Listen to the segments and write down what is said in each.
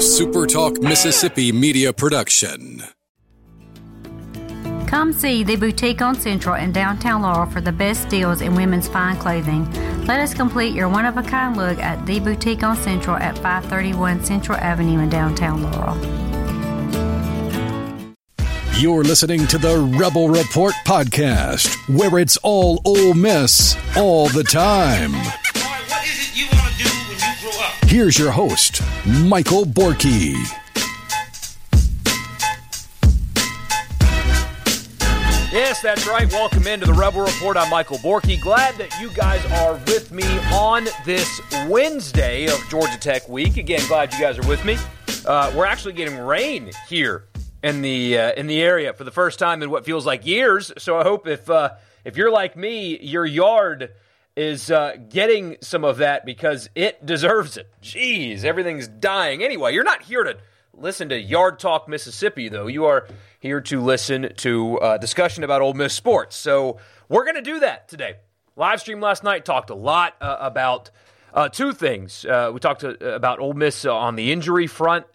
SuperTalk Mississippi media production. Come see the boutique on Central in downtown Laurel for the best deals in women's fine clothing. Let us complete your one of a kind look at the boutique on Central at 531 Central Avenue in downtown Laurel. You're listening to the Rebel Report podcast, where it's all Ole Miss all the time. Here's your host, Michael Borky. Yes, that's right. Welcome into the Rebel Report. I'm Michael Borky. Glad that you guys are with me on this Wednesday of Georgia Tech week. Again, glad you guys are with me. Uh, we're actually getting rain here in the uh, in the area for the first time in what feels like years. So I hope if uh, if you're like me, your yard is uh, getting some of that because it deserves it. Jeez, everything's dying. Anyway, you're not here to listen to Yard Talk Mississippi, though. You are here to listen to uh, discussion about Ole Miss sports. So we're going to do that today. Live stream last night talked a lot uh, about uh, two things. Uh, we talked uh, about Ole Miss on the injury front,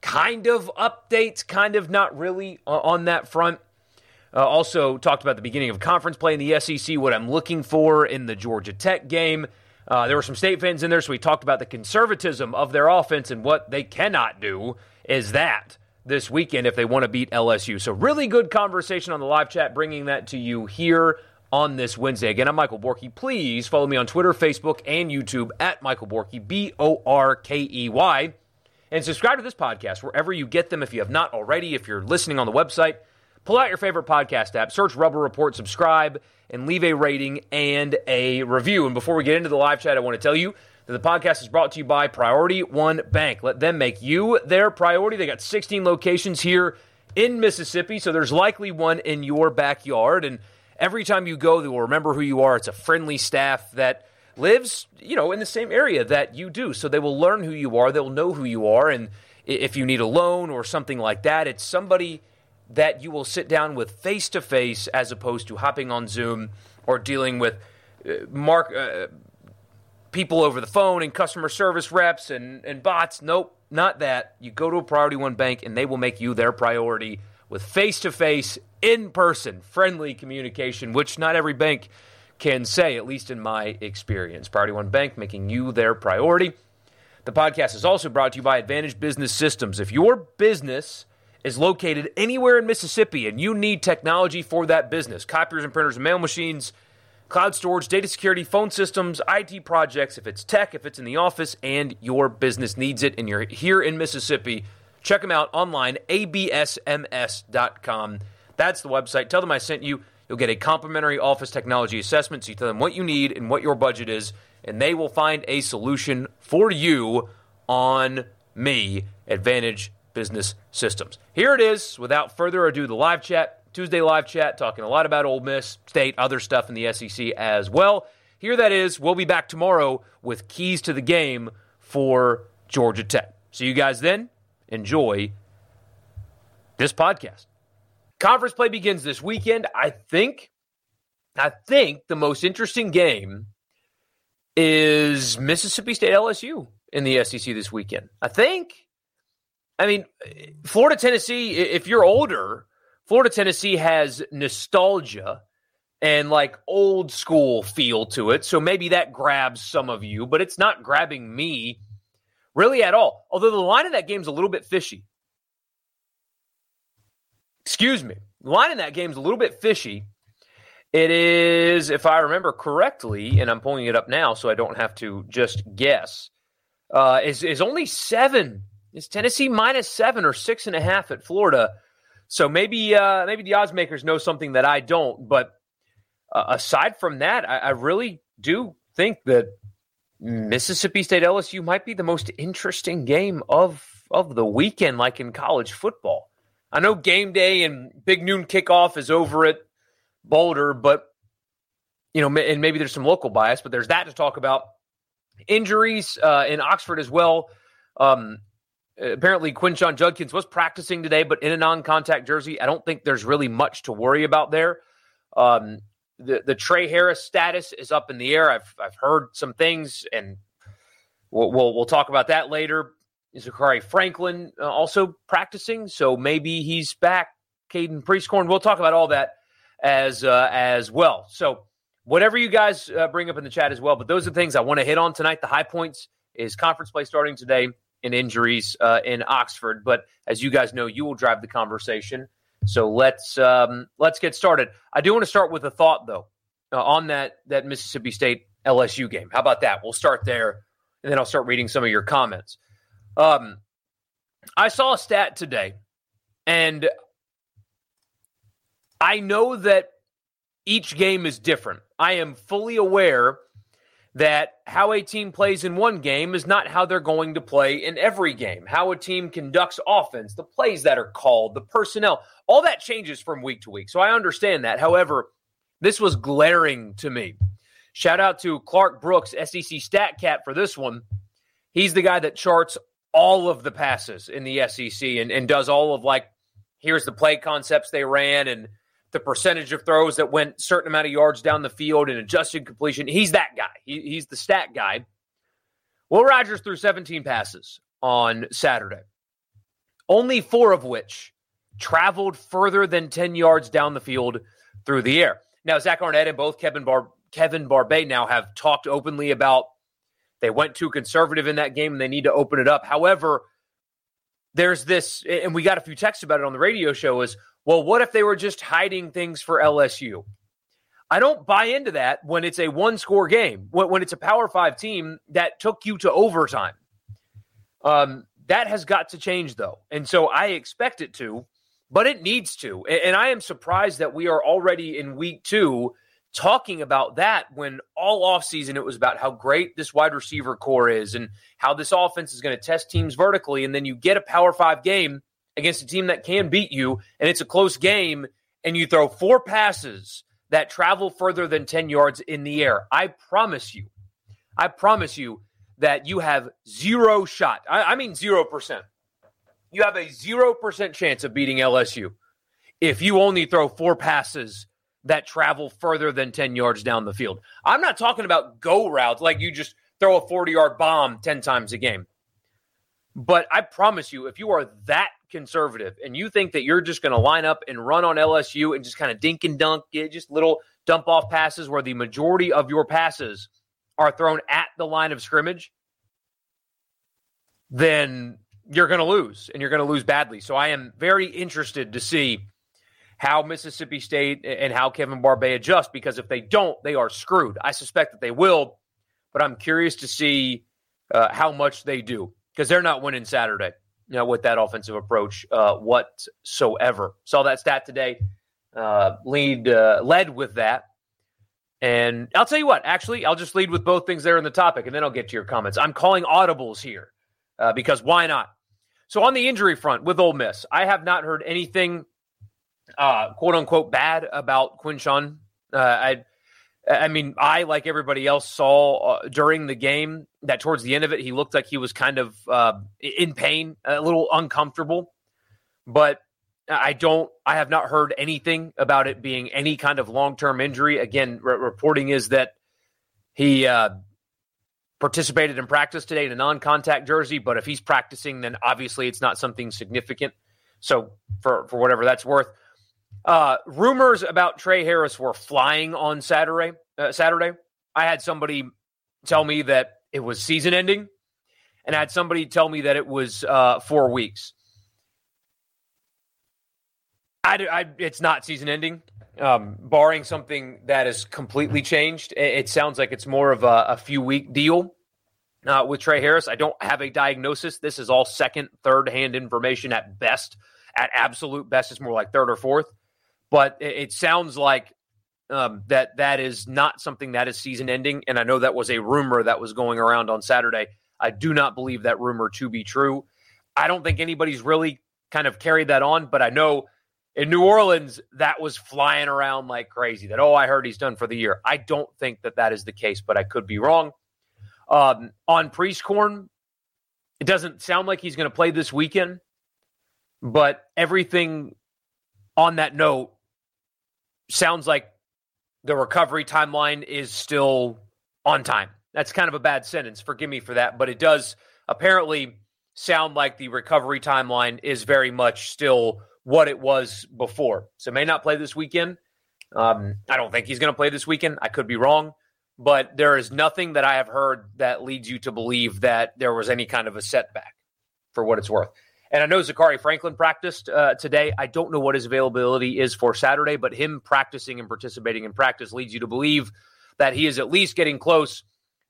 kind of updates, kind of not really on that front. Uh, also talked about the beginning of conference play in the SEC, what I'm looking for in the Georgia Tech game. Uh, there were some state fans in there, so we talked about the conservatism of their offense and what they cannot do is that this weekend if they want to beat LSU. So, really good conversation on the live chat, bringing that to you here on this Wednesday. Again, I'm Michael Borky. Please follow me on Twitter, Facebook, and YouTube at Michael Borky, B O R K E Y. And subscribe to this podcast wherever you get them if you have not already. If you're listening on the website, pull out your favorite podcast app, search Rebel Report, subscribe, and leave a rating and a review. And before we get into the live chat, I want to tell you that the podcast is brought to you by Priority One Bank. Let them make you their priority. They got 16 locations here in Mississippi, so there's likely one in your backyard. And every time you go, they will remember who you are. It's a friendly staff that lives, you know, in the same area that you do. So they will learn who you are. They'll know who you are. And if you need a loan or something like that, it's somebody that you will sit down with face to face as opposed to hopping on Zoom or dealing with uh, mark uh, people over the phone and customer service reps and, and bots. Nope, not that. You go to a Priority One bank and they will make you their priority with face to face, in person, friendly communication, which not every bank can say, at least in my experience. Priority One Bank making you their priority. The podcast is also brought to you by Advantage Business Systems. If your business is located anywhere in Mississippi and you need technology for that business, copiers and printers and mail machines, cloud storage, data security, phone systems, IT projects, if it's tech, if it's in the office, and your business needs it, and you're here in Mississippi, check them out online, absms.com. That's the website. Tell them I sent you. You'll get a complimentary office technology assessment. So you tell them what you need and what your budget is, and they will find a solution for you on me, Advantage Business Systems. Here it is. Without further ado, the live chat. Tuesday live chat talking a lot about Ole Miss, State, other stuff in the SEC as well. Here that is. We'll be back tomorrow with keys to the game for Georgia Tech. See you guys then. Enjoy this podcast. Conference play begins this weekend. I think I think the most interesting game is Mississippi State LSU in the SEC this weekend. I think I mean Florida Tennessee if you're older Florida Tennessee has nostalgia and like old school feel to it. So maybe that grabs some of you, but it's not grabbing me really at all. Although the line of that game's a little bit fishy. Excuse me. The line in that game's a little bit fishy. It is, if I remember correctly, and I'm pulling it up now so I don't have to just guess, uh, is, is only seven. Is Tennessee minus seven or six and a half at Florida? So maybe uh, maybe the odds makers know something that I don't. But uh, aside from that, I, I really do think that Mississippi State LSU might be the most interesting game of of the weekend, like in college football. I know game day and big noon kickoff is over at Boulder, but you know, and maybe there's some local bias, but there's that to talk about. Injuries uh, in Oxford as well. Um, apparently Quinshon Judkins was practicing today, but in a non-contact jersey. I don't think there's really much to worry about there. Um, the the Tre Harris status is up in the air. I've I've heard some things, and we'll we'll, we'll talk about that later. Zakhari Franklin uh, also practicing, so maybe he's back. Caden Prieskorn. We'll talk about all that as uh, as well. So whatever you guys uh, bring up in the chat as well. But those are the things I want to hit on tonight. The high points is conference play starting today and injuries uh, in Oxford. But as you guys know, you will drive the conversation. So let's um, let's get started. I do want to start with a thought though uh, on that that Mississippi State LSU game. How about that? We'll start there, and then I'll start reading some of your comments. Um, I saw a stat today, and I know that each game is different. I am fully aware that how a team plays in one game is not how they're going to play in every game. How a team conducts offense, the plays that are called, the personnel, all that changes from week to week. So I understand that. However, this was glaring to me. Shout out to Clark Brooks, SEC Stat Cat, for this one. He's the guy that charts all of the passes in the SEC and, and does all of like, here's the play concepts they ran and the percentage of throws that went certain amount of yards down the field and adjusted completion. He's that guy. He, he's the stat guy. Will Rogers threw 17 passes on Saturday, only four of which traveled further than 10 yards down the field through the air. Now, Zach Arnett and both Kevin Bar- Kevin Barbay now have talked openly about they went too conservative in that game and they need to open it up. However, there's this, and we got a few texts about it on the radio show is, well, what if they were just hiding things for LSU? I don't buy into that when it's a one score game, when, it's a Power Five team that took you to overtime. Um, that has got to change, though. And so I expect it to, but it needs to. And, and I am surprised that we are already in week two talking about that when all offseason it was about how great this wide receiver core is and how this offense is going to test teams vertically. And then you get a Power Five game against a team that can beat you, and it's a close game, and you throw four passes that travel further than 10 yards in the air. I promise you, I promise you that you have zero shot. I, I mean, 0%. You have a 0% chance of beating LSU if you only throw four passes that travel further than 10 yards down the field. I'm not talking about go routes like you just throw a 40 yard bomb 10 times a game. But I promise you, if you are that conservative and you think that you're just going to line up and run on LSU and just kind of dink and dunk, get just little dump off passes where the majority of your passes are thrown at the line of scrimmage, then you're going to lose and you're going to lose badly. So I am very interested to see how Mississippi State and how Kevin Barbay adjust because if they don't, they are screwed. I suspect that they will, but I'm curious to see uh, how much they do because they're not winning Saturday you know, with that offensive approach uh, whatsoever. Saw that stat today. Uh, lead uh, led with that, and I'll tell you what. Actually, I'll just lead with both things there in the topic, and then I'll get to your comments. I'm calling audibles here uh, because why not? So on the injury front with Ole Miss, I have not heard anything uh, quote unquote bad about Quinshon. Uh, I, I mean, I like everybody else saw uh, during the game that towards the end of it, he looked like he was kind of uh, in pain, a little uncomfortable. But I don't, I have not heard anything about it being any kind of long term injury. Again, re- reporting is that he uh, participated in practice today in a non contact jersey, but if he's practicing, then obviously it's not something significant. So for for whatever that's worth, uh, rumors about Tre Harris were flying on Saturday. Uh, Saturday, I had somebody tell me that it was season ending, and I had somebody tell me that it was uh, four weeks. I, I, it's not season ending, um, barring something that has completely changed. It, it sounds like it's more of a, a few week deal uh, with Tre Harris. I don't have a diagnosis. This is all second, third hand information at best. At absolute best, it's more like third or fourth but it, it sounds like um, that that is not something that is season ending. And I know that was a rumor that was going around on Saturday. I do not believe that rumor to be true. I don't think anybody's really kind of carried that on, but I know in New Orleans that was flying around like crazy. That oh, I heard he's done for the year. I don't think that that is the case, but I could be wrong. Um, on Prieskorn, it doesn't sound like he's going to play this weekend, but everything on that note sounds like the recovery timeline is still on time. That's kind of a bad sentence. Forgive me for that, but it does apparently sound like the recovery timeline is very much still what it was before. So may not play this weekend. Um, I don't think he's going to play this weekend. I could be wrong, but there is nothing that I have heard that leads you to believe that there was any kind of a setback for what it's worth. And I know Zakhari Franklin practiced uh, today. I don't know what his availability is for Saturday, but him practicing and participating in practice leads you to believe that he is at least getting close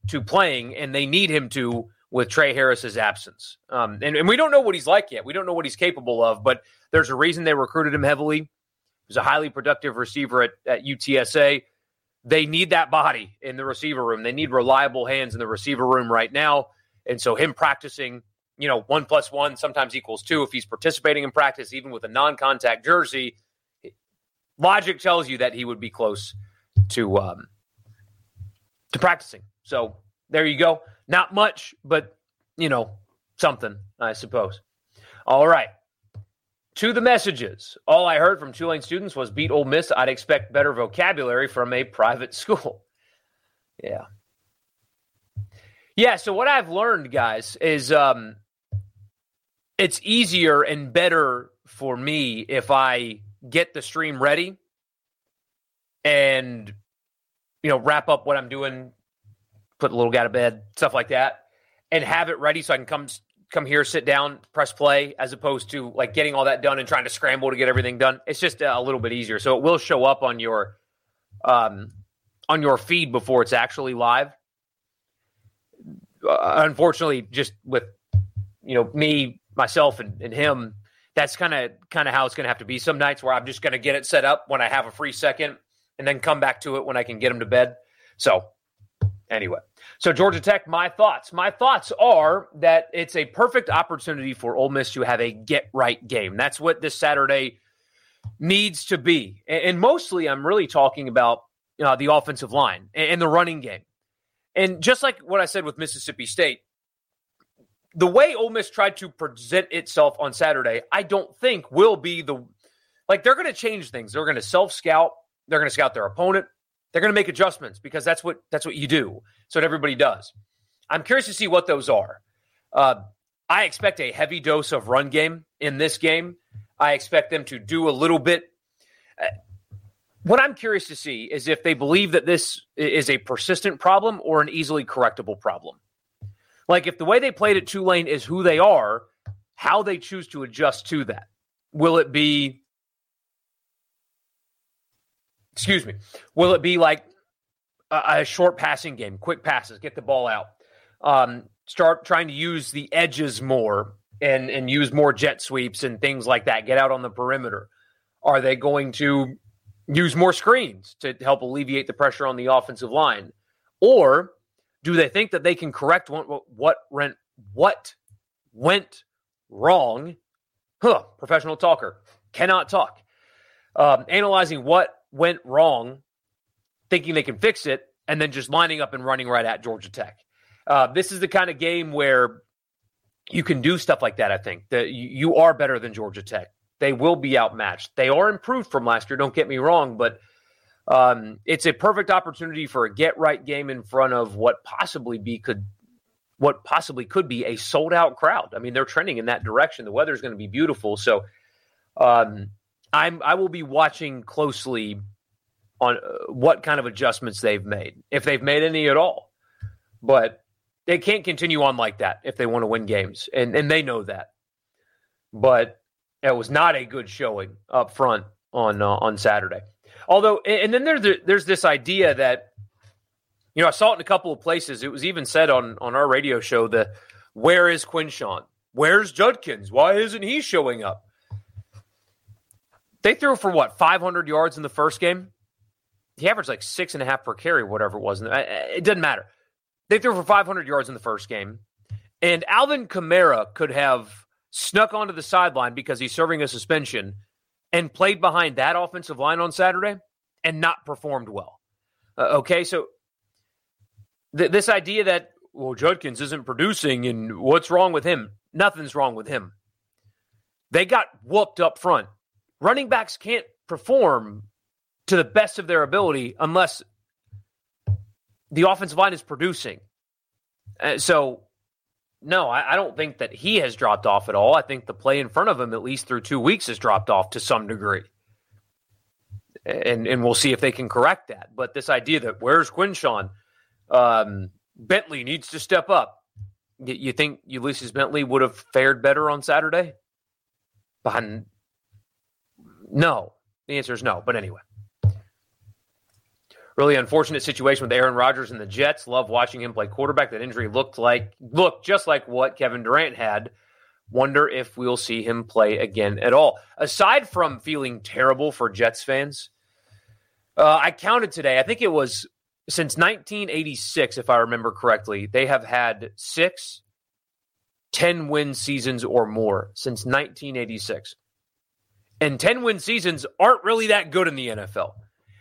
to playing, and they need him to with Tre Harris's absence. Um, and, and we don't know what he's like yet. We don't know what he's capable of, but there's a reason they recruited him heavily. He was a highly productive receiver at, at UTSA. They need that body in the receiver room. They need reliable hands in the receiver room right now. And so him practicing – you know, one plus one sometimes equals two. If he's participating in practice, even with a non contact jersey, logic tells you that he would be close to um, to practicing. So there you go. Not much, but you know, something, I suppose. All right. To the messages. All I heard from Tulane students was beat Ole Miss. I'd expect better vocabulary from a private school. Yeah. Yeah, so what I've learned, guys, is um, it's easier and better for me if I get the stream ready and you know wrap up what I'm doing, put the little guy to bed, stuff like that, and have it ready so I can come come here, sit down, press play, as opposed to like getting all that done and trying to scramble to get everything done. It's just a little bit easier. So it will show up on your um on your feed before it's actually live. Uh, unfortunately, just with you know me myself and, and him, that's kind of kind of how it's going to have to be. Some nights where I'm just going to get it set up when I have a free second, and then come back to it when I can get him to bed. So anyway, so Georgia Tech, my thoughts. My thoughts are that it's a perfect opportunity for Ole Miss to have a get right game. That's what this Saturday needs to be, and, mostly I'm really talking about uh, the offensive line and the running game. And just like what I said with Mississippi State, the way Ole Miss tried to present itself on Saturday, I don't think will be the like they're going to change things. They're going to self scout. They're going to scout their opponent. They're going to make adjustments because that's what that's what you do. So everybody does. I'm curious to see what those are. Uh, I expect a heavy dose of run game in this game. I expect them to do a little bit. Uh, what I'm curious to see is if they believe that this is a persistent problem or an easily correctable problem. Like if the way they played at Tulane is who they are, how they choose to adjust to that. Will it be excuse me, will it be like a, a short passing game, quick passes, get the ball out, um, start trying to use the edges more and and use more jet sweeps and things like that, get out on the perimeter? Are they going to use more screens to help alleviate the pressure on the offensive line? Or do they think that they can correct what what went what went wrong? Huh, professional talker cannot talk. Um, analyzing what went wrong, thinking they can fix it, and then just lining up and running right at Georgia Tech. Uh, this is the kind of game where you can do stuff like that. I think that you are better than Georgia Tech. They will be outmatched. They are improved from last year. Don't get me wrong, but um, it's a perfect opportunity for a get right game in front of what possibly be could what possibly could be a sold out crowd. I mean, they're trending in that direction. The weather is going to be beautiful, so um, I'm I will be watching closely on uh, what kind of adjustments they've made, if they've made any at all. But they can't continue on like that if they want to win games, and and they know that. But it was not a good showing up front on uh, on Saturday. Although, and then there's there's this idea that you know I saw it in a couple of places. It was even said on on our radio show the where is Quinshon? Where's Judkins? Why isn't he showing up? They threw for what 500 yards in the first game. He averaged like six and a half per carry, whatever it was. Uh, it doesn't matter. They threw for 500 yards in the first game, and Alvin Kamara could have snuck onto the sideline because he's serving a suspension and played behind that offensive line on Saturday and not performed well. Uh, okay, so th- this idea that well Judkins isn't producing and what's wrong with him? Nothing's wrong with him. They got whooped up front. Running backs can't perform to the best of their ability unless the offensive line is producing. Uh, so no, I, I, don't think that he has dropped off at all. I think the play in front of him, at least through two weeks, has dropped off to some degree. And and we'll see if they can correct that. But this idea that where's Quinshon? Um, Bentley needs to step up. You, you think Ulysses Bentley would have fared better on Saturday? Behind, no. The answer is no. But anyway, really unfortunate situation with Aaron Rodgers and the Jets. Love watching him play quarterback. That injury looked like looked just like what Kevin Durant had. Wonder if we'll see him play again at all. Aside from feeling terrible for Jets fans, uh, I counted today. I think it was since 1986, if I remember correctly, they have had six 10 win seasons or more since 1986. And 10 win seasons aren't really that good in the NFL.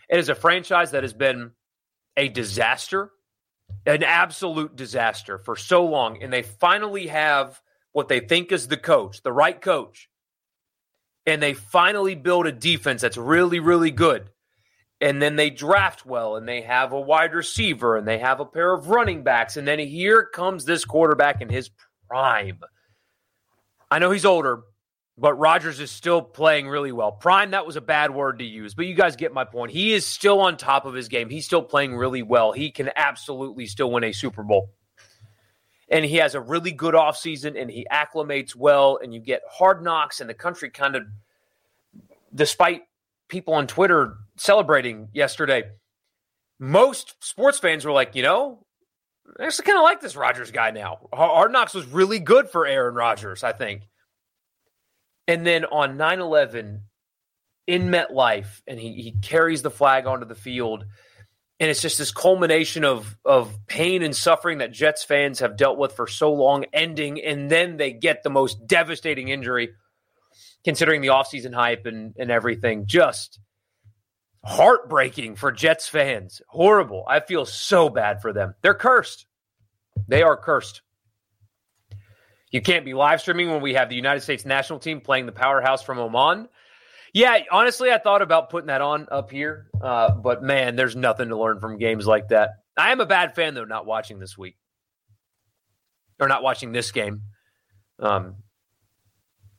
It is a franchise that has been a disaster, an absolute disaster for so long. And they finally have what they think is the coach, the right coach. And they finally build a defense that's really, really good. And then they draft well and they have a wide receiver and they have a pair of running backs. And then here comes this quarterback in his prime. I know he's older, but Rodgers is still playing really well. Prime, that was a bad word to use, but you guys get my point. He is still on top of his game. He's still playing really well. He can absolutely still win a Super Bowl. And he has a really good offseason and he acclimates well, and you get hard knocks, and the country kind of, despite people on Twitter celebrating yesterday, most sports fans were like, you know, I actually kind of like this Rodgers guy now. Hard Knocks was really good for Aaron Rodgers, I think. And then on 9 11 in MetLife, and he, he carries the flag onto the field. And it's just this culmination of, of pain and suffering that Jets fans have dealt with for so long, ending. And then they get the most devastating injury, considering the offseason hype and, and everything. Just heartbreaking for Jets fans. Horrible. I feel so bad for them. They're cursed. They are cursed. You can't be live streaming when we have the United States national team playing the powerhouse from Oman. Yeah, honestly, I thought about putting that on up here, uh, but man, there's nothing to learn from games like that. I am a bad fan though, not watching this week or not watching this game. Um,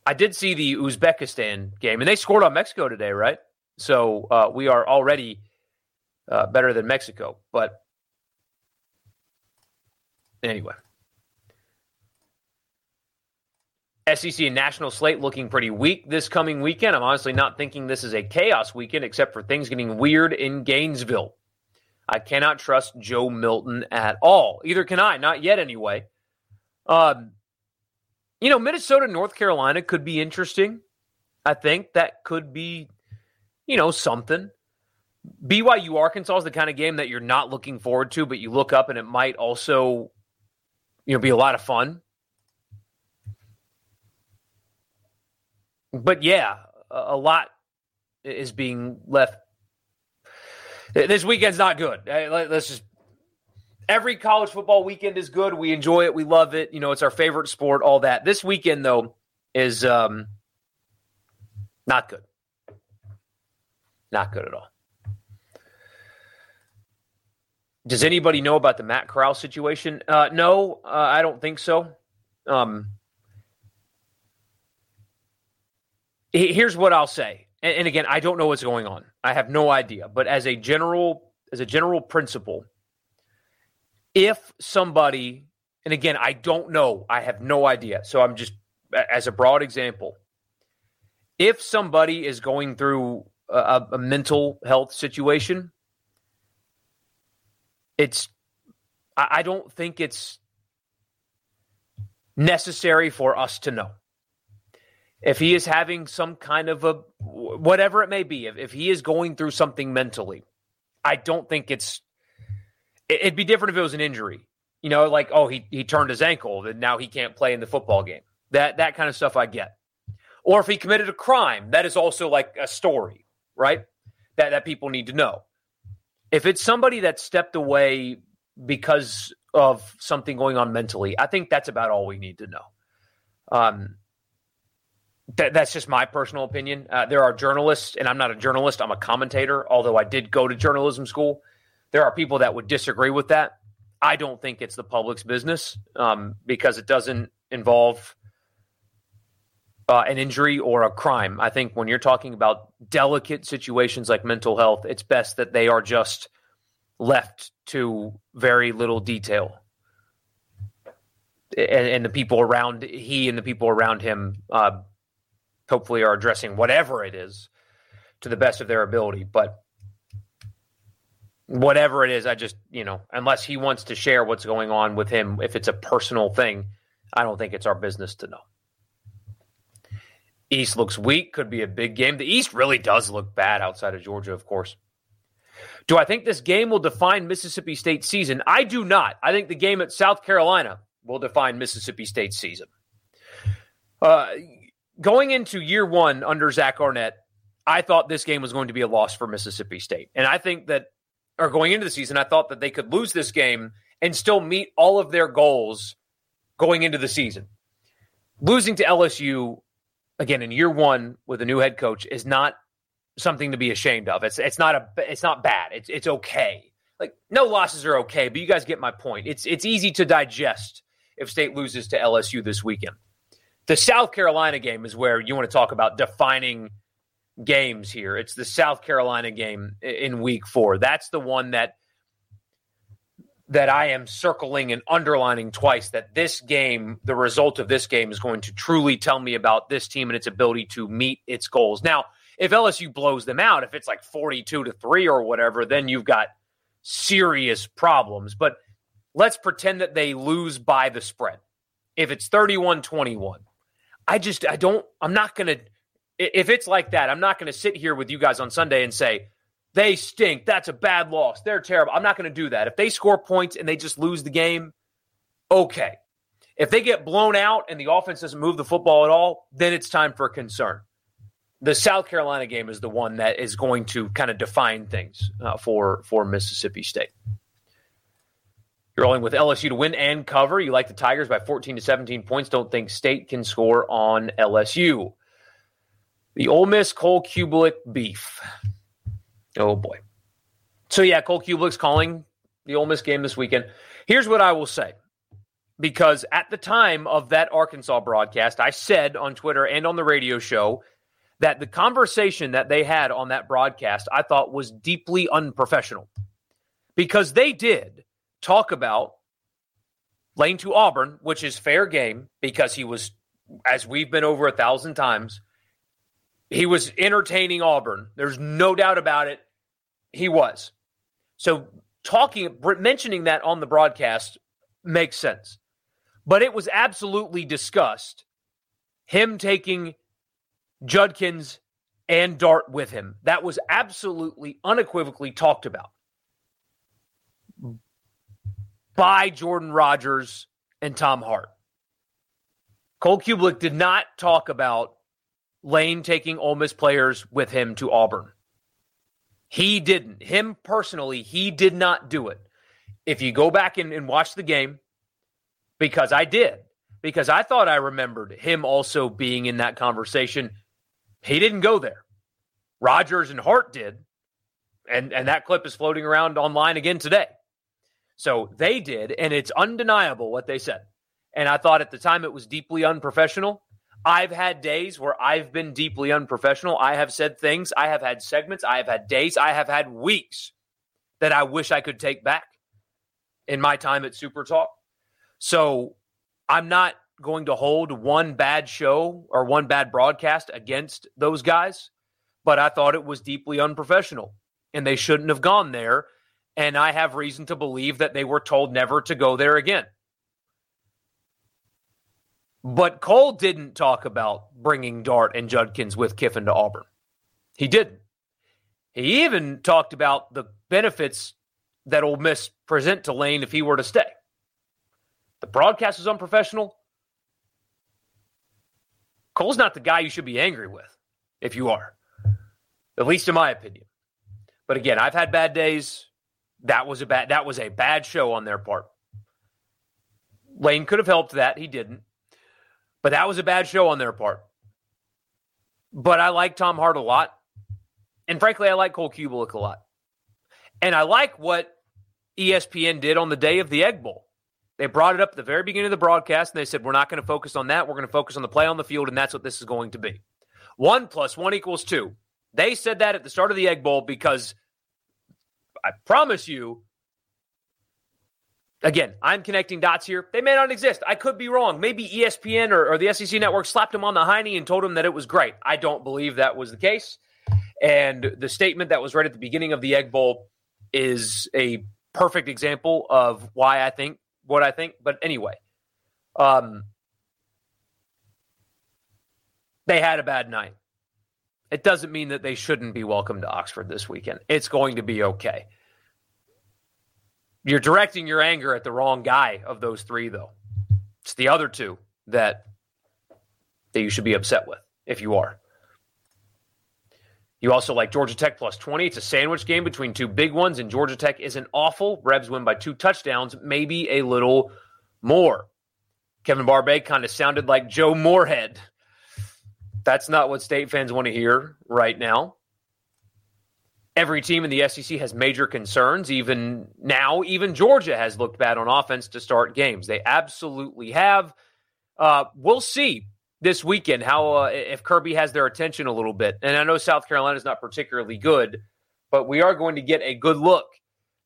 I did see the Uzbekistan game, and they scored on Mexico today, right? So uh, we are already uh, better than Mexico. But anyway. SEC and national slate looking pretty weak this coming weekend. I'm honestly not thinking this is a chaos weekend, except for things getting weird in Gainesville. I cannot trust Joe Milton at all. Either can I, not yet anyway. Um, you know, Minnesota, North Carolina could be interesting. I think that could be, you know, something. BYU Arkansas is the kind of game that you're not looking forward to, but you look up and it might also, you know, be a lot of fun. But yeah, a, lot is being left. This weekend's not good. Let's just. Every college football weekend is good. We enjoy it. We love it. You know, it's our favorite sport. All that. This weekend though is um, not good. Not good at all. Does anybody know about the Matt Corral situation? Uh, no, uh, I don't think so. Um, here's what I'll say. And, and again, I don't know what's going on. I have no idea. But as a general, as a general principle, if somebody, and again, I don't know, I have no idea. So I'm just as a broad example, if somebody is going through a, a mental health situation, it's I, I don't think it's necessary for us to know if he is having some kind of a whatever it may be, if, if he is going through something mentally, I don't think it's it'd be different if it was an injury. You know, like oh he he turned his ankle and now he can't play in the football game. That that kind of stuff I get. Or if he committed a crime, that is also like a story, right? That that people need to know. If it's somebody that stepped away because of something going on mentally, I think that's about all we need to know. Um, Th- that's just my personal opinion. Uh, there are journalists, and I'm not a journalist, I'm a commentator, although I did go to journalism school. There are people that would disagree with that. I don't think it's the public's business um, because it doesn't involve uh, an injury or a crime. I think when you're talking about delicate situations like mental health, it's best that they are just left to very little detail. And, and the people around he and the people around him uh, hopefully are addressing whatever it is to the best of their ability. But whatever it is, I just, you know, unless he wants to share what's going on with him, if it's a personal thing, I don't think it's our business to know. East looks weak, could be a big game. The East really does look bad outside of Georgia, of course. Do I think this game will define Mississippi State's season? I do not. I think the game at South Carolina will define Mississippi State's season. Uh, going into year one under Zach Arnett, I thought this game was going to be a loss for Mississippi State. And I think that, or going into the season, I thought that they could lose this game and still meet all of their goals going into the season. Losing to LSU, again, in year one with a new head coach is not something to be ashamed of. It's it's not a it's not bad. It's it's okay. Like no losses are okay, but you guys get my point. It's it's easy to digest if State loses to LSU this weekend. The South Carolina game is where you want to talk about defining games here. It's the South Carolina game in week 4. That's the one that that I am circling and underlining twice that this game, the result of this game is going to truly tell me about this team and its ability to meet its goals. Now, if LSU blows them out, if it's like 42 to 3 or whatever, then you've got serious problems. But let's pretend that they lose by the spread. If it's 31 21, I just, I don't, I'm not going to, if it's like that, I'm not going to sit here with you guys on Sunday and say, they stink. That's a bad loss. They're terrible. I'm not going to do that. If they score points and they just lose the game, okay. If they get blown out and the offense doesn't move the football at all, then it's time for concern. The South Carolina game is the one that is going to kind of define things uh, for for Mississippi State. You're rolling with LSU to win and cover. You like the Tigers by 14 to 17 points. Don't think State can score on LSU. The Ole Miss Cole Cubelic beef. Oh boy. So yeah, Cole Cubelic's calling the Ole Miss game this weekend. Here's what I will say. Because at the time of that Arkansas broadcast, I said on Twitter and on the radio show that the conversation that they had on that broadcast I thought was deeply unprofessional. Because they did talk about Lane to Auburn, which is fair game because he was, as we've been over a thousand times, he was entertaining Auburn. There's no doubt about it. He was. So talking, mentioning that on the broadcast makes sense. But it was absolutely discussed. Him taking Judkins and Dart with him. That was absolutely unequivocally talked about by Jordan Rodgers and Tom Hart. Cole Cubelic did not talk about Lane taking Ole Miss players with him to Auburn. He didn't. Him personally, he did not do it. If you go back and, and watch the game, because I did, because I thought I remembered him also being in that conversation. He didn't go there. Rodgers and Hart did. And, and that clip is floating around online again today. So they did, and it's undeniable what they said. And I thought at the time it was deeply unprofessional. I've had days where I've been deeply unprofessional. I have said things, I have had segments, I have had days, I have had weeks that I wish I could take back in my time at Super Talk. So I'm not going to hold one bad show or one bad broadcast against those guys, but I thought it was deeply unprofessional and they shouldn't have gone there. And I have reason to believe that they were told never to go there again. But Cole didn't talk about bringing Dart and Judkins with Kiffin to Auburn. He didn't. He even talked about the benefits that Ole Miss present to Lane if he were to stay. The broadcast is unprofessional. Cole's not the guy you should be angry with, if you are, at least in my opinion. But again, I've had bad days. That was a bad. That was a bad show on their part. Lane could have helped that. He didn't. But that was a bad show on their part. But I like Tom Hart a lot. And frankly, I like Cole Cubelic a lot. And I like what ESPN did on the day of the Egg Bowl. They brought it up at the very beginning of the broadcast and they said, We're not going to focus on that. We're going to focus on the play on the field, and that's what this is going to be. One plus one equals two. They said that at the start of the Egg Bowl because I promise you, again, I'm connecting dots here. They may not exist. I could be wrong. Maybe ESPN or, or the SEC network slapped him on the hiney and told him that it was great. I don't believe that was the case. And the statement that was right at the beginning of the Egg Bowl is a perfect example of why I think what I think. But anyway, um, they had a bad night. It doesn't mean that they shouldn't be welcome to Oxford this weekend. It's going to be okay. You're directing your anger at the wrong guy of those three, though. It's the other two that that you should be upset with if you are. You also like Georgia Tech plus 20. It's a sandwich game between two big ones, and Georgia Tech isn't awful. Rebs win by two touchdowns, maybe a little more. Kevin Barbay kind of sounded like Joe Moorhead. That's not what state fans want to hear right now. Every team in the SEC has major concerns. Even now, even Georgia has looked bad on offense to start games. They absolutely have. Uh, we'll see this weekend how uh, if Kirby has their attention a little bit. And I know South Carolina is not particularly good, but we are going to get a good look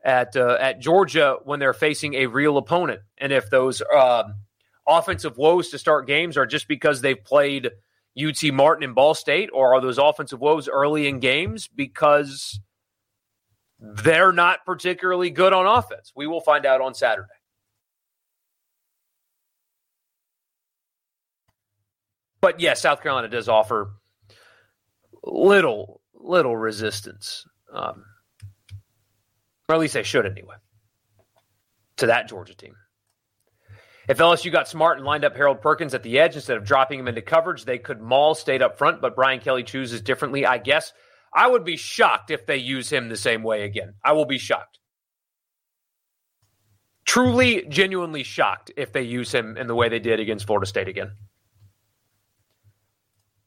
at uh, at Georgia when they're facing a real opponent. And if those um, offensive woes to start games are just because they've played UT Martin and Ball State, or are those offensive woes early in games because they're not particularly good on offense? We will find out on Saturday. But yes, yeah, South Carolina does offer little little resistance, um, or at least they should anyway, to that Georgia team. If LSU got smart and lined up Harold Perkins at the edge instead of dropping him into coverage, they could maul State up front. But Brian Kelly chooses differently, I guess. I would be shocked if they use him the same way again. I will be shocked. Truly, genuinely shocked if they use him in the way they did against Florida State again.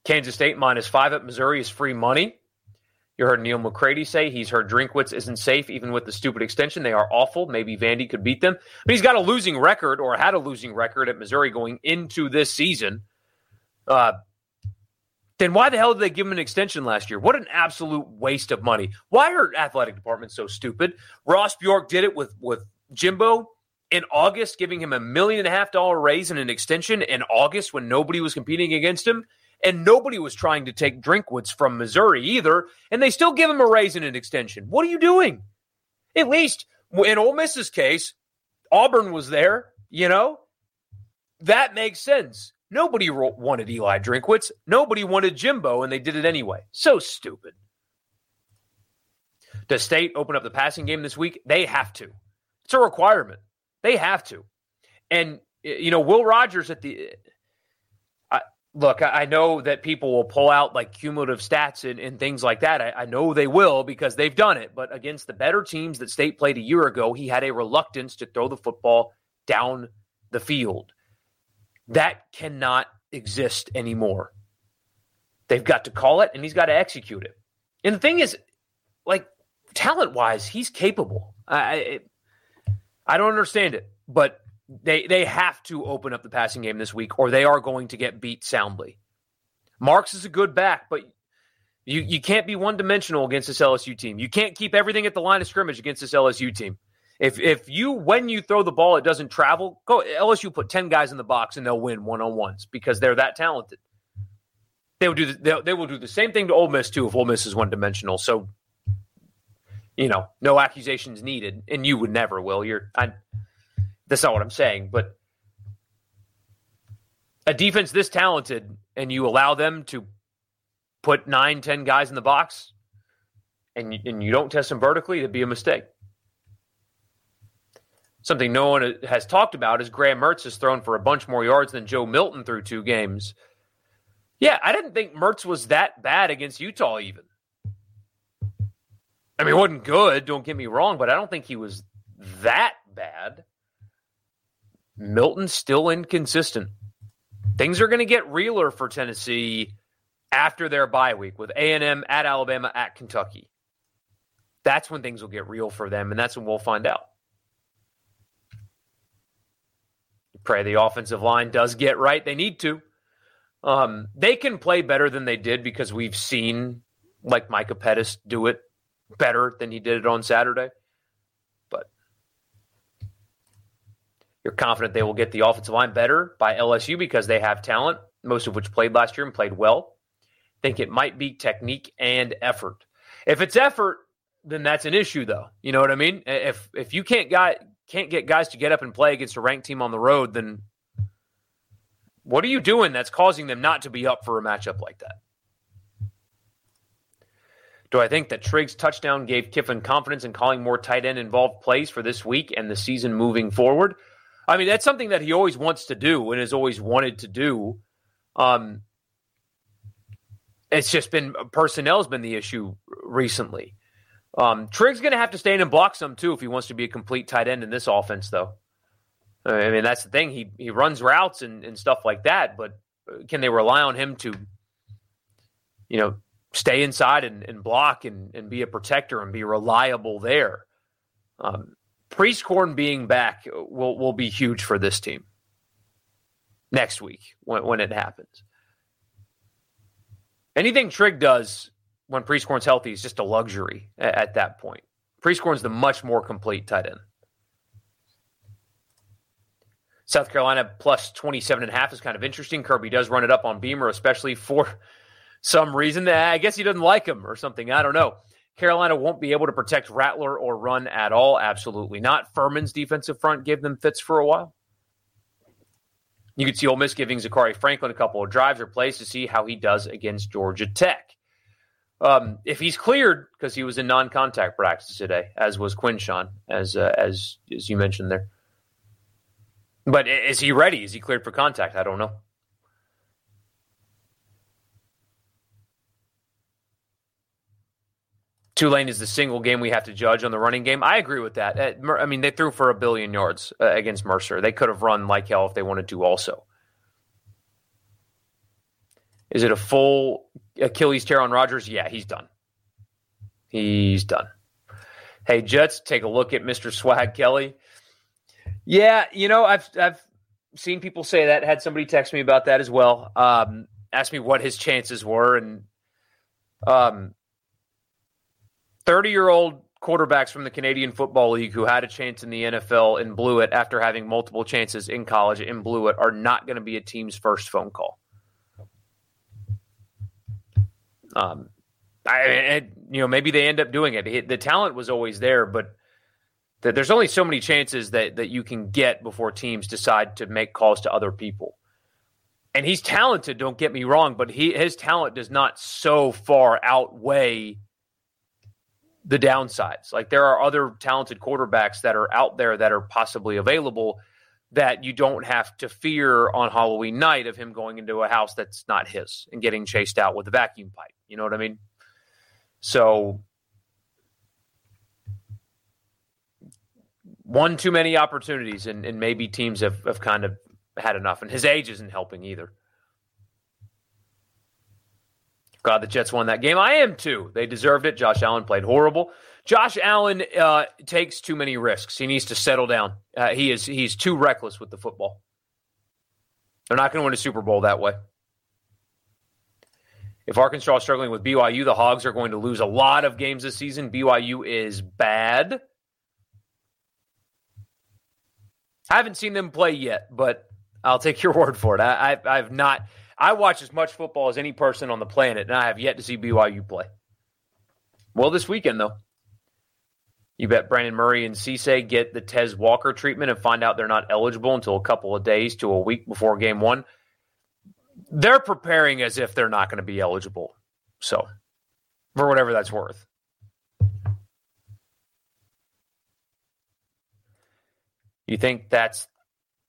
Kansas State minus five at Missouri is free money. You heard Neal McCready say he's heard Drinkwitz isn't safe even with the stupid extension. They are awful. Maybe Vandy could beat them. But he's got a losing record or had a losing record at Missouri going into this season. Uh, then why the hell did they give him an extension last year? What an absolute waste of money. Why are athletic departments so stupid? Ross Bjork did it with, with Jimbo in August, giving him a million and a half dollar raise and an extension in August when nobody was competing against him. And nobody was trying to take Drinkwitz from Missouri either. And they still give him a raise and an extension. What are you doing? At least in Ole Miss's case, Auburn was there, you know? That makes sense. Nobody wanted Eli Drinkwitz. Nobody wanted Jimbo, and they did it anyway. So stupid. Does State open up the passing game this week? They have to. It's a requirement. They have to. And, you know, Will Rogers at the look, I know that people will pull out like cumulative stats and, and things like that. I, I, know they will because they've done it. But against the better teams that State played a year ago, he had a reluctance to throw the football down the field. That cannot exist anymore. They've got to call it and he's got to execute it. And the thing is, like talent wise, he's capable. I, I, I don't understand it, but they they have to open up the passing game this week, or they are going to get beat soundly. Marks is a good back, but you you can't be one dimensional against this LSU team. You can't keep everything at the line of scrimmage against this LSU team. If if you when you throw the ball it doesn't travel, go LSU put ten guys in the box and they'll win one on ones because they're that talented. They will do the, they will do the same thing to Ole Miss too if Ole Miss is one dimensional. So you know, no accusations needed, and you would never will. You're I that's not what I'm saying, but a defense this talented and you allow them to put nine, ten guys in the box and you, and you don't test them vertically, that'd be a mistake. Something no one has talked about is Graham Mertz has thrown for a bunch more yards than Joe Milton through two games. Yeah, I didn't think Mertz was that bad against Utah, even. I mean, it wasn't good, don't get me wrong, but I don't think he was that bad. Milton's still inconsistent. Things are going to get realer for Tennessee after their bye week with A&M at Alabama at Kentucky. That's when things will get real for them, and that's when we'll find out. Pray the offensive line does get right. They need to. Um, they can play better than they did because we've seen, like Micah Pettus, do it better than he did it on Saturday. You're confident they will get the offensive line better by LSU because they have talent, most of which played last year and played well. Think it might be technique and effort. If it's effort, then that's an issue, though. You know what I mean? If if you can't guy can't get guys to get up and play against a ranked team on the road, then what are you doing that's causing them not to be up for a matchup like that? Do I think that Trigg's touchdown gave Kiffin confidence in calling more tight end involved plays for this week and the season moving forward? I mean, that's something that he always wants to do and has always wanted to do. Um, it's just been personnel's been the issue recently. Um, Trigg's going to have to stay in and block some too if he wants to be a complete tight end in this offense, though. I mean, that's the thing. He he runs routes and, and stuff like that, but can they rely on him to, you know, stay inside and, and block and, and be a protector and be reliable there? Um, Prieskorn being back will will be huge for this team next week when, when it happens. Anything Trigg does when Prieskorn's healthy is just a luxury at, at that point. Prieskorn's the much more complete tight end. South Carolina plus 27 and a half is kind of interesting. Kirby does run it up on Beamer, especially for some reason. I guess he doesn't like him or something. I don't know. Carolina won't be able to protect Rattler or run at all. Absolutely not. Furman's defensive front gave them fits for a while. You could see Ole Miss giving Zakhari Franklin a couple of drives or plays to see how he does against Georgia Tech. Um, if he's cleared, because he was in non-contact practice today, as was Quinshon, as uh, as as you mentioned there. But is he ready? Is he cleared for contact? I don't know. Tulane is the single game we have to judge on the running game. I agree with that. I mean, they threw for a billion yards uh, against Mercer. They could have run like hell if they wanted to, also. Is it a full Achilles tear on Rodgers? Yeah, he's done. He's done. Hey, Jets, take a look at Mr. Swag Kelly. Yeah, you know, I've I've seen people say that. Had somebody text me about that as well. Um, asked me what his chances were, and um, thirty-year-old quarterbacks from the Canadian Football League who had a chance in the NFL and blew it after having multiple chances in college and blew it are not going to be a team's first phone call. Um, I, you know, maybe they end up doing it. The talent was always there, but there's only so many chances that that you can get before teams decide to make calls to other people. And he's talented, don't get me wrong, but he his talent does not so far outweigh the downsides. Like there are other talented quarterbacks that are out there that are possibly available that you don't have to fear on Halloween night of him going into a house that's not his and getting chased out with a vacuum pipe. You know what I mean? So one too many opportunities, and, and maybe teams have, have kind of had enough. And his age isn't helping either. Glad the Jets won that game. I am too. They deserved it. Josh Allen played horrible. Josh Allen uh, takes too many risks. He needs to settle down. Uh, he is he's too reckless with the football. They're not going to win a Super Bowl that way. If Arkansas is struggling with BYU, the Hogs are going to lose a lot of games this season. BYU is bad. I haven't seen them play yet, but I'll take your word for it. I, I, I've not. I watch as much football as any person on the planet, and I have yet to see BYU play. Well, this weekend though, you bet Brandon Murray and Cisse get the Tez Walker treatment and find out they're not eligible until a couple of days to a week before game one. They're preparing as if they're not going to be eligible. So, for whatever that's worth. You think that's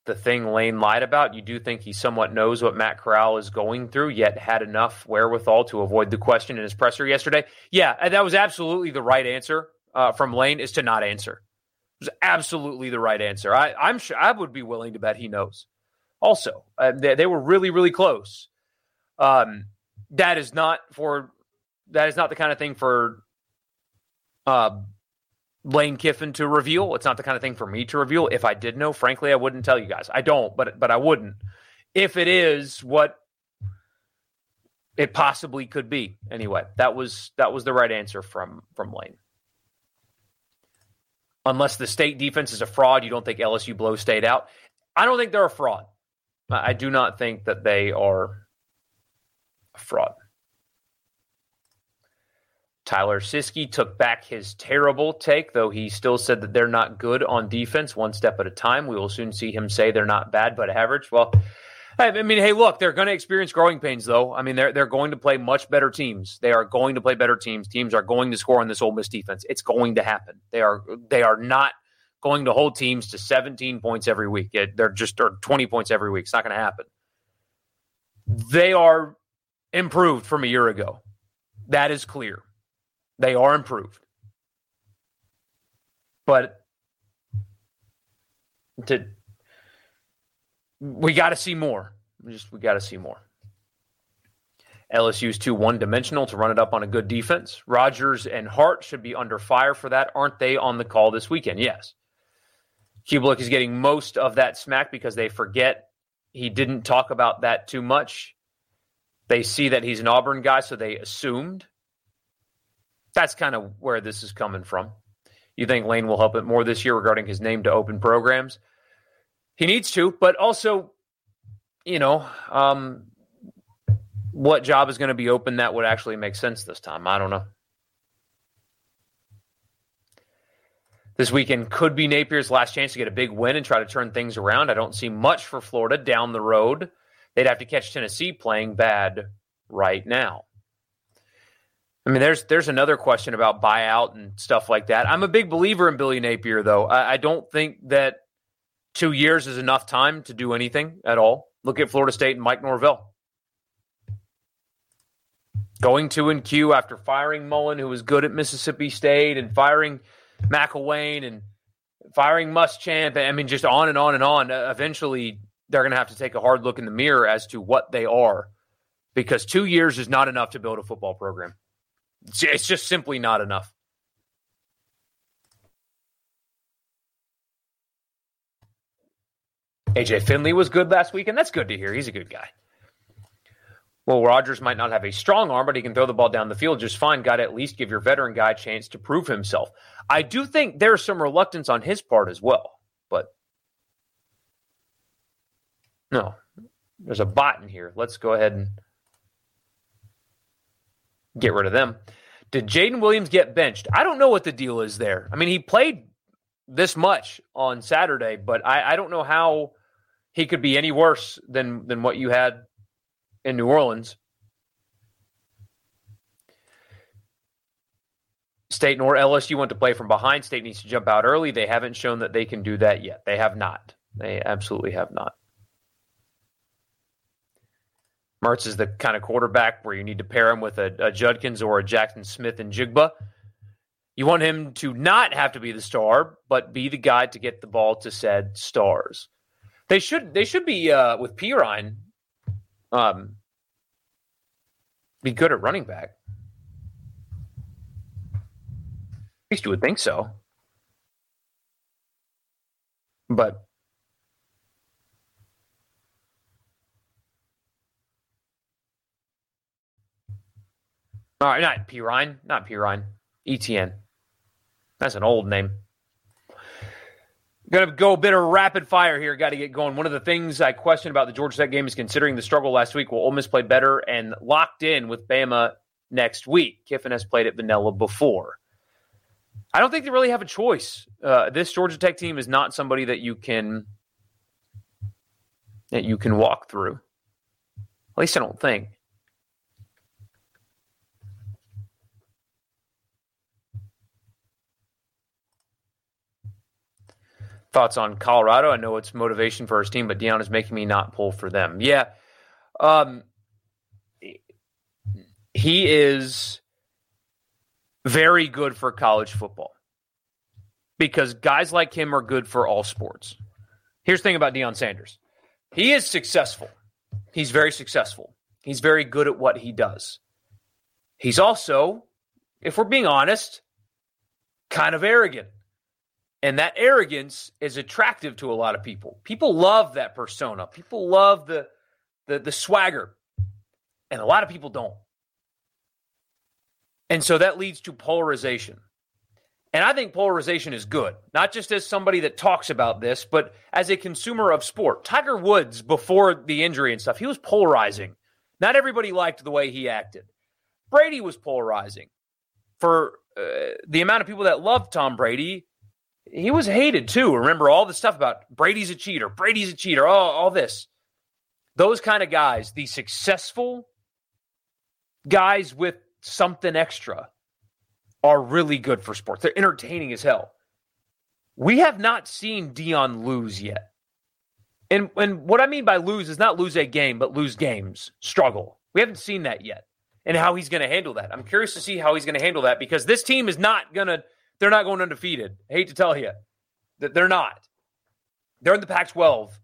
the thing Lane lied about? You do think he somewhat knows what Matt Corral is going through, yet had enough wherewithal to avoid the question in his presser yesterday? Yeah, that was absolutely the right answer uh, from Lane is to not answer. It was absolutely the right answer. I, I'm sure I would be willing to bet he knows. Also, uh, they, they, were really, really close. Um, that is not for that is not the kind of thing for uh, Lane Kiffin to reveal. It's not the kind of thing for me to reveal. If I did know, frankly, I wouldn't tell you guys. I don't, but but I wouldn't. If it is what it possibly could be. Anyway, that was that was the right answer from from Lane. Unless the state defense is a fraud, you don't think LSU blows state out. I don't think they're a fraud. I do not think that they are a fraud. Tyler Siski took back his terrible take, though he still said that they're not good on defense, one step at a time. We will soon see him say they're not bad, but average. Well, I mean, hey, look, they're going to experience growing pains, though. I mean, they're they're going to play much better teams. They are going to play better teams. Teams are going to score on this Ole Miss defense. It's going to happen. They are they are not going to hold teams to 17 points every week. They're just or 20 points every week. It's not going to happen. They are improved from a year ago. That is clear. They are improved. But to we got to see more. We just we got to see more. LSU's too one dimensional to run it up on a good defense. Rodgers and Hart should be under fire for that. Aren't they on the call this weekend? Yes. Cubelic is getting most of that smack because they forget he didn't talk about that too much. They see that he's an Auburn guy, so they assumed. That's kind of where this is coming from. You think Lane will help it more this year regarding his name to open programs? He needs to, but also, you know, um, what job is going to be open that would actually make sense this time? I don't know. This weekend could be Napier's last chance to get a big win and try to turn things around. I don't see much for Florida down the road. They'd have to catch Tennessee playing bad right now. I mean, there's there's another question about buyout and stuff like that. I'm a big believer in Billy Napier, though. I, I don't think that two years is enough time to do anything at all. Look at Florida State and Mike Norvell. Going to and Q after firing Mullen, who was good at Mississippi State, and firing McElwain and firing Muschamp. I mean, just on and on and on. Uh, eventually, they're going to have to take a hard look in the mirror as to what they are because two years is not enough to build a football program. It's just simply not enough. AJ Finley was good last week, and that's good to hear. He's a good guy. Well, Rogers might not have a strong arm, but he can throw the ball down the field just fine. Got to at least give your veteran guy a chance to prove himself. I do think there's some reluctance on his part as well, but no, there's a bot in here. Let's go ahead and get rid of them. Did Jaden Williams get benched? I don't know what the deal is there. I mean, he played this much on Saturday, but I, I don't know how he could be any worse than than what you had in New Orleans. State nor LSU want to play from behind. State needs to jump out early. They haven't shown that they can do that yet. They have not. They absolutely have not. Mertz is the kind of quarterback where you need to pair him with a, a Judkins or a Jaxon Smith-Njigba. You want him to not have to be the star, but be the guy to get the ball to said stars. They should they should be uh, with Perine, um, be good at running back. At least you would think so. But all right, not Perine, not Perine, Etienne. That's an old name. To go a bit of rapid fire here. Got to get going. One of the things I question about the Georgia Tech game is considering the struggle last week. Will Ole Miss play better and locked in with Bama next week? Kiffin has played at Vanilla before. I don't think they really have a choice. Uh, this Georgia Tech team is not somebody that you can that you can walk through. At least I don't think. Thoughts on Colorado. I know it's motivation for his team, but Deion is making me not pull for them. Yeah. Um, he is very good for college football because guys like him are good for all sports. Here's the thing about Deion Sanders he is successful. He's very successful. He's very good at what he does. He's also, if we're being honest, kind of arrogant. And that arrogance is attractive to a lot of people. People love that persona. People love the the, the swagger. And a lot of people don't. And so that leads to polarization. And I think polarization is good, not just as somebody that talks about this, but as a consumer of sport. Tiger Woods, before the injury and stuff, he was polarizing. Not everybody liked the way he acted. Brady was polarizing. For uh, the amount of people that loved Tom Brady, he was hated too. Remember all the stuff about Brady's a cheater, Brady's a cheater, all, all this. Those kind of guys, the successful guys with something extra, are really good for sports. They're entertaining as hell. We have not seen Deion lose yet. And and what I mean by lose is not lose a game, but lose games, struggle. We haven't seen that yet. And how he's going to handle that. I'm curious to see how he's going to handle that because this team is not going to they're not going undefeated. I hate to tell you that they're not. They're in the Pac 12,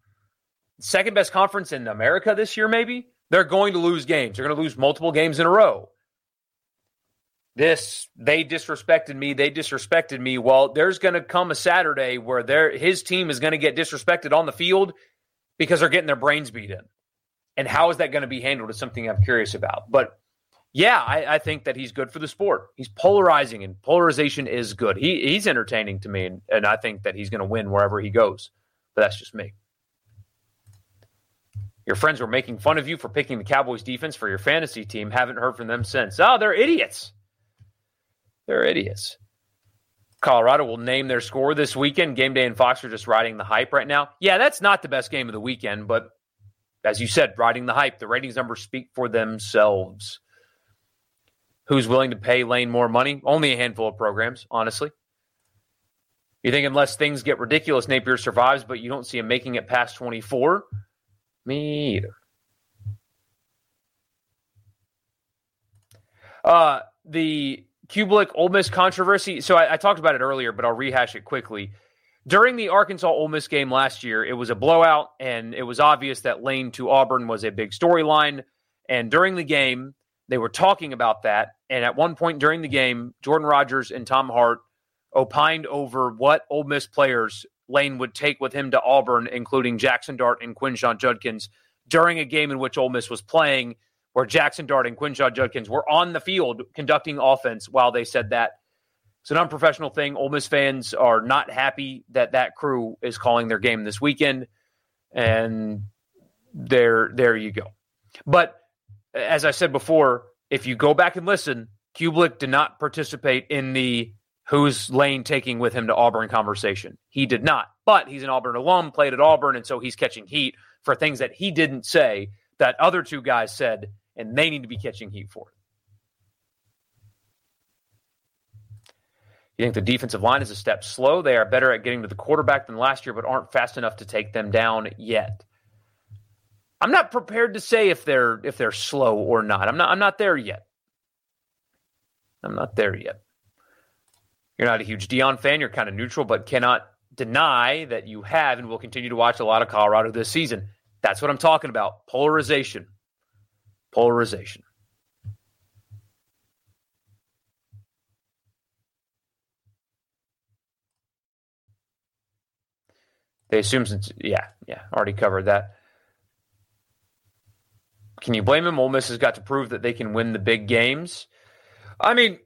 second best conference in America this year, maybe. They're going to lose games. They're going to lose multiple games in a row this they disrespected me they disrespected me well there's going to come a saturday where their his team is going to get disrespected on the field because they're getting their brains beat in and how is that going to be handled is something i'm curious about but yeah I, I, think that he's good for the sport he's polarizing and polarization is good he, he's entertaining to me and, and i think that he's going to win wherever he goes but that's just me your friends were making fun of you for picking the cowboys defense for your fantasy team haven't heard from them since oh they're idiots they're idiots. Colorado will name their score this weekend. Game Day and Fox are just riding the hype right now. Yeah, that's not the best game of the weekend, but as you said, riding the hype. The ratings numbers speak for themselves. Who's willing to pay Lane more money? Only a handful of programs, honestly. You think unless things get ridiculous, Napier survives, but you don't see him making it past 24? Me either. Uh, the Cubelic Ole Miss controversy. So I, I, talked about it earlier, but I'll rehash it quickly. During the Arkansas Ole Miss game last year, it was a blowout, and it was obvious that Lane to Auburn was a big storyline. And during the game, they were talking about that. And at one point during the game, Jordan Rodgers and Tom Hart opined over what Ole Miss players Lane would take with him to Auburn, including Jackson Dart and Quinshon Judkins, during a game in which Ole Miss was playing where Jackson Dart and Quinshon Judkins were on the field conducting offense while they said that. It's an unprofessional thing. Ole Miss fans are not happy that that crew is calling their game this weekend, and there, there you go. But as I said before, if you go back and listen, Cubelic did not participate in the who's Lane taking with him to Auburn conversation. He did not, but he's an Auburn alum, played at Auburn, and so he's catching heat for things that he didn't say that other two guys said and they need to be catching heat for it. You think the defensive line is a step slow? They are better at getting to the quarterback than last year, but aren't fast enough to take them down yet. I'm not prepared to say if they're if they're slow or not. I'm not I'm not there yet. I'm not there yet. You're not a huge Deion fan. You're kind of neutral, but cannot deny that you have and will continue to watch a lot of Colorado this season. That's what I'm talking about. Polarization polarization. They assume since, yeah, yeah, already covered that. Can you blame him? Ole Miss has got to prove that they can win the big games. I mean,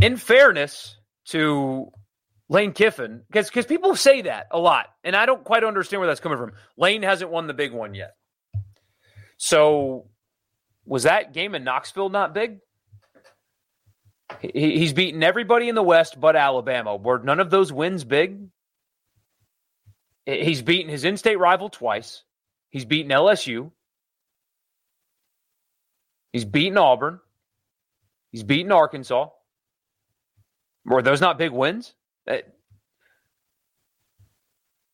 in fairness to Lane Kiffin, because because people say that a lot, and I don't quite understand where that's coming from. Lane hasn't won the big one yet. So was that game in Knoxville not big? He, he's beaten everybody in the West but Alabama. Were none of those wins big? He's beaten his in-state rival twice. He's beaten LSU. He's beaten Auburn. He's beaten Arkansas. Were those not big wins? Uh,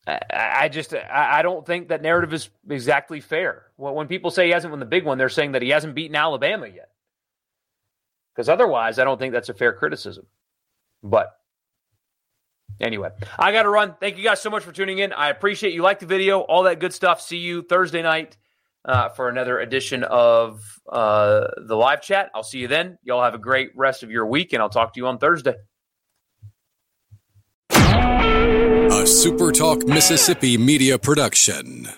I, just I don't think that narrative is exactly fair. When people say he hasn't won the big one, they're saying that he hasn't beaten Alabama yet. Because otherwise, I don't think that's a fair criticism. But anyway, I got to run. Thank you guys so much for tuning in. I appreciate you. Like the video, all that good stuff. See you Thursday night uh, for another edition of uh, the live chat. I'll see you then. Y'all have a great rest of your week, and I'll talk to you on Thursday. A SuperTalk Mississippi media production.